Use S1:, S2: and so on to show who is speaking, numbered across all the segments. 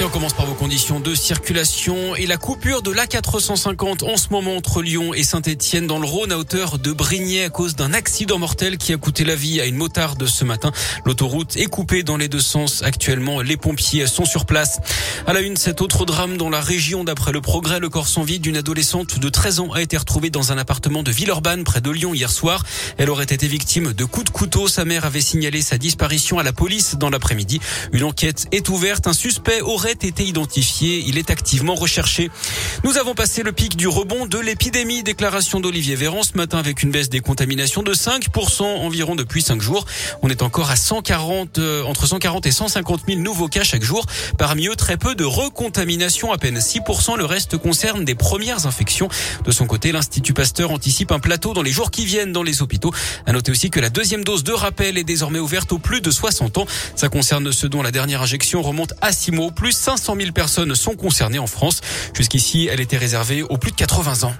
S1: Et on commence par vos conditions de circulation et la coupure de l'A450 en ce moment entre Lyon et Saint-Etienne dans le Rhône à hauteur de Brignais à cause d'un accident mortel qui a coûté la vie à une motarde ce matin. L'autoroute est coupée dans les deux sens. Actuellement, les pompiers sont sur place. À la une, cet autre drame dans la région. D'après le progrès, le corps sans vie d'une adolescente de 13 ans a été retrouvé dans un appartement de Villeurbanne près de Lyon hier soir. Elle aurait été victime de coups de couteau. Sa mère avait signalé sa disparition à la police dans l'après-midi. Une enquête est ouverte. Un suspect aurait été identifié. Il est activement recherché. Nous avons passé le pic du rebond de l'épidémie. Déclaration d'Olivier Véran ce matin avec une baisse des contaminations de 5% environ depuis 5 jours. On est encore à 140, euh, entre 140 et 150 000 nouveaux cas chaque jour. Parmi eux, très peu de recontamination, à peine 6%. Le reste concerne des premières infections. De son côté, l'Institut Pasteur anticipe un plateau dans les jours qui viennent dans les hôpitaux. À noter aussi que la deuxième dose de rappel est désormais ouverte aux plus de 60 ans. Ça concerne ceux dont la dernière injection remonte à 6 mois, plus 500 000 personnes sont concernées en France. Jusqu'ici, elle était réservée aux plus de 80 ans.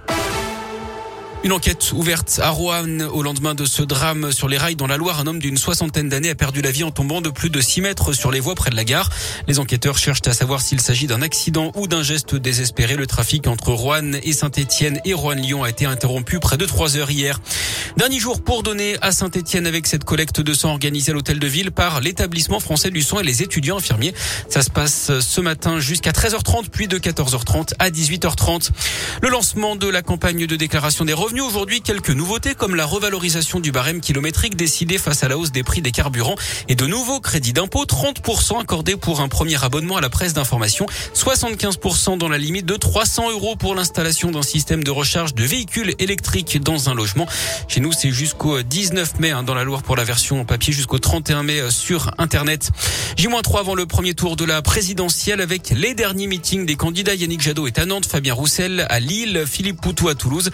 S1: Une enquête ouverte à Rouen au lendemain de ce drame sur les rails dans la Loire. Un homme d'une soixantaine d'années a perdu la vie en tombant de plus de 6 mètres sur les voies près de la gare. Les enquêteurs cherchent à savoir s'il s'agit d'un accident ou d'un geste désespéré. Le trafic entre Rouen et Saint-Etienne et Rouen-Lyon a été interrompu près de 3 heures hier. Dernier jour pour donner à Saint-Etienne avec cette collecte de sang organisée à l'hôtel de ville par l'établissement français du sang et les étudiants infirmiers. Ça se passe ce matin jusqu'à 13h30 puis de 14h30 à 18h30. Le lancement de la campagne de déclaration des revenus aujourd'hui quelques nouveautés comme la revalorisation du barème kilométrique décidé face à la hausse des prix des carburants et de nouveaux crédits d'impôt 30% accordés pour un premier abonnement à la presse d'information, 75% dans la limite de 300 euros pour l'installation d'un système de recharge de véhicules électriques dans un logement. Chez nous, c'est jusqu'au 19 mai hein, dans la Loire pour la version papier, jusqu'au 31 mai euh, sur Internet. J-3 avant le premier tour de la présidentielle avec les derniers meetings des candidats. Yannick Jadot est à Nantes, Fabien Roussel à Lille, Philippe Poutou à Toulouse,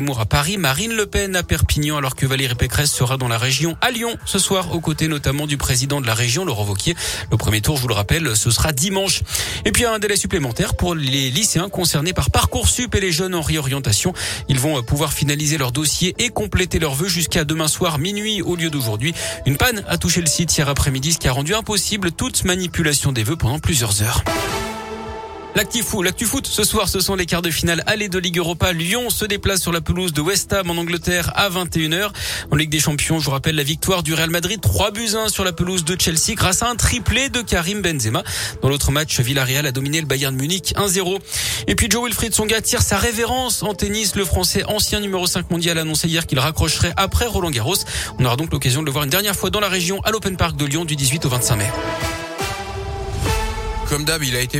S1: Zemmour à Paris, Marine Le Pen à Perpignan, alors que Valérie Pécresse sera dans la région à Lyon ce soir, aux côtés notamment du président de la région, Laurent Wauquiez. Le premier tour, je vous le rappelle, ce sera dimanche. Et puis un délai supplémentaire pour les lycéens concernés par Parcoursup et les jeunes en réorientation. Ils vont pouvoir finaliser leur dossier et compléter leurs vœux jusqu'à demain soir minuit au lieu d'aujourd'hui. Une panne a touché le site hier après-midi, ce qui a rendu impossible toute manipulation des vœux pendant plusieurs heures. L'actu foot, foot, ce soir, ce sont les quarts de finale aller de Ligue Europa. Lyon se déplace sur la pelouse de West Ham en Angleterre à 21h. En Ligue des Champions, je vous rappelle la victoire du Real Madrid, 3 buts 1 sur la pelouse de Chelsea grâce à un triplé de Karim Benzema. Dans l'autre match, Villarreal a dominé le Bayern Munich 1-0. Et puis Joe Wilfried Songa tire sa révérence en tennis. Le français ancien numéro 5 mondial annoncé hier qu'il raccrocherait après Roland Garros. On aura donc l'occasion de le voir une dernière fois dans la région à l'Open Park de Lyon du 18 au 25 mai.
S2: Comme d'hab, il a été